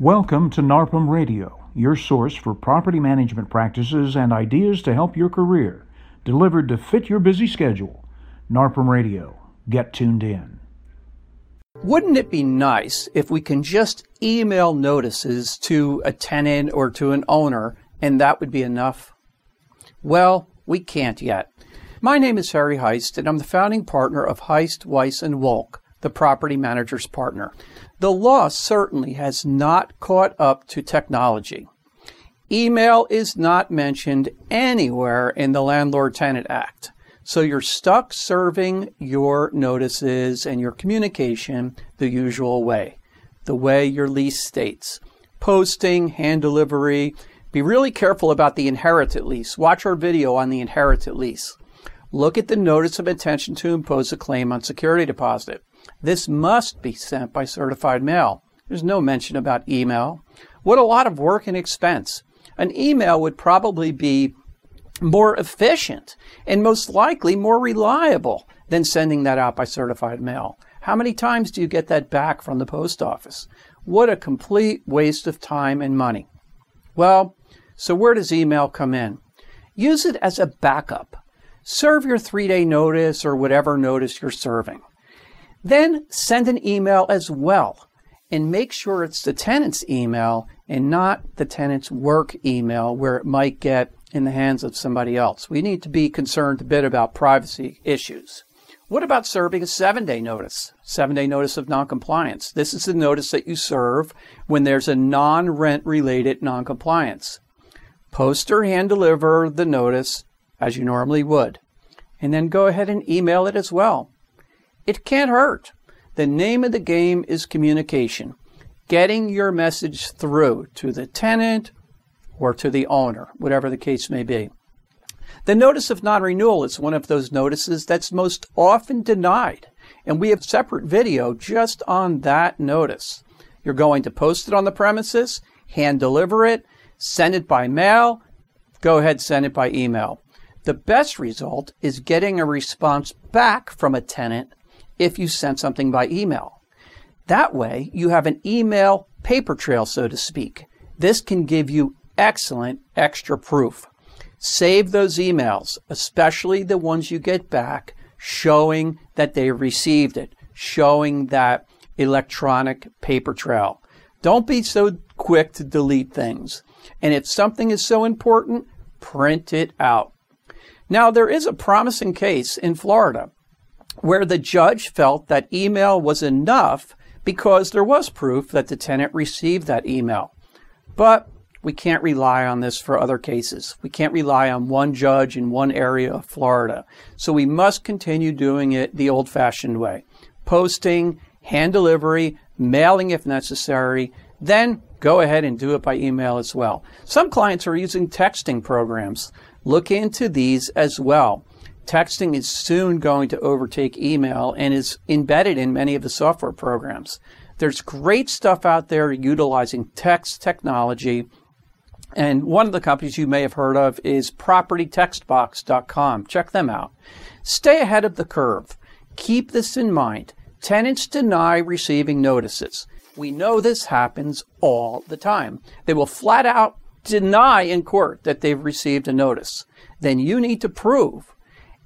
Welcome to NARPM Radio, your source for property management practices and ideas to help your career, delivered to fit your busy schedule. NARPM Radio. Get tuned in. Wouldn't it be nice if we can just email notices to a tenant or to an owner and that would be enough? Well, we can't yet. My name is Harry Heist and I'm the founding partner of Heist, Weiss and Wolk, the property manager's partner. The law certainly has not caught up to technology. Email is not mentioned anywhere in the Landlord Tenant Act. So you're stuck serving your notices and your communication the usual way, the way your lease states. Posting, hand delivery. Be really careful about the inherited lease. Watch our video on the inherited lease. Look at the notice of intention to impose a claim on security deposit. This must be sent by certified mail. There's no mention about email. What a lot of work and expense. An email would probably be more efficient and most likely more reliable than sending that out by certified mail. How many times do you get that back from the post office? What a complete waste of time and money. Well, so where does email come in? Use it as a backup. Serve your three day notice or whatever notice you're serving. Then send an email as well and make sure it's the tenant's email and not the tenant's work email where it might get in the hands of somebody else. We need to be concerned a bit about privacy issues. What about serving a seven day notice? Seven day notice of noncompliance. This is the notice that you serve when there's a non rent related noncompliance. Post or hand deliver the notice as you normally would, and then go ahead and email it as well. It can't hurt. The name of the game is communication, getting your message through to the tenant or to the owner, whatever the case may be. The notice of non renewal is one of those notices that's most often denied, and we have a separate video just on that notice. You're going to post it on the premises, hand deliver it, send it by mail, go ahead, send it by email. The best result is getting a response back from a tenant if you sent something by email. That way, you have an email paper trail, so to speak. This can give you excellent extra proof. Save those emails, especially the ones you get back, showing that they received it, showing that electronic paper trail. Don't be so quick to delete things. And if something is so important, print it out. Now, there is a promising case in Florida where the judge felt that email was enough because there was proof that the tenant received that email. But we can't rely on this for other cases. We can't rely on one judge in one area of Florida. So we must continue doing it the old fashioned way posting, hand delivery, mailing if necessary, then go ahead and do it by email as well. Some clients are using texting programs. Look into these as well. Texting is soon going to overtake email and is embedded in many of the software programs. There's great stuff out there utilizing text technology. And one of the companies you may have heard of is propertytextbox.com. Check them out. Stay ahead of the curve. Keep this in mind. Tenants deny receiving notices. We know this happens all the time. They will flat out deny in court that they've received a notice. Then you need to prove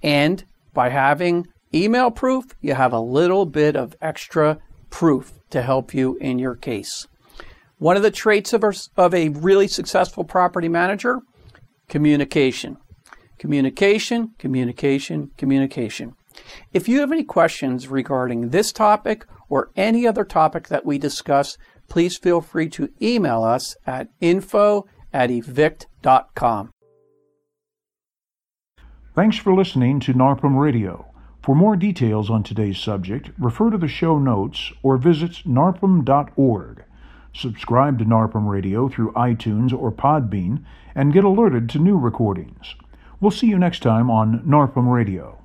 and by having email proof, you have a little bit of extra proof to help you in your case. One of the traits of a, of a really successful property manager communication. Communication, communication, communication. If you have any questions regarding this topic or any other topic that we discuss, please feel free to email us at info at evict.com. Thanks for listening to NARPM Radio. For more details on today's subject, refer to the show notes or visit narpm.org. Subscribe to NARPM Radio through iTunes or Podbean and get alerted to new recordings. We'll see you next time on NARPM Radio.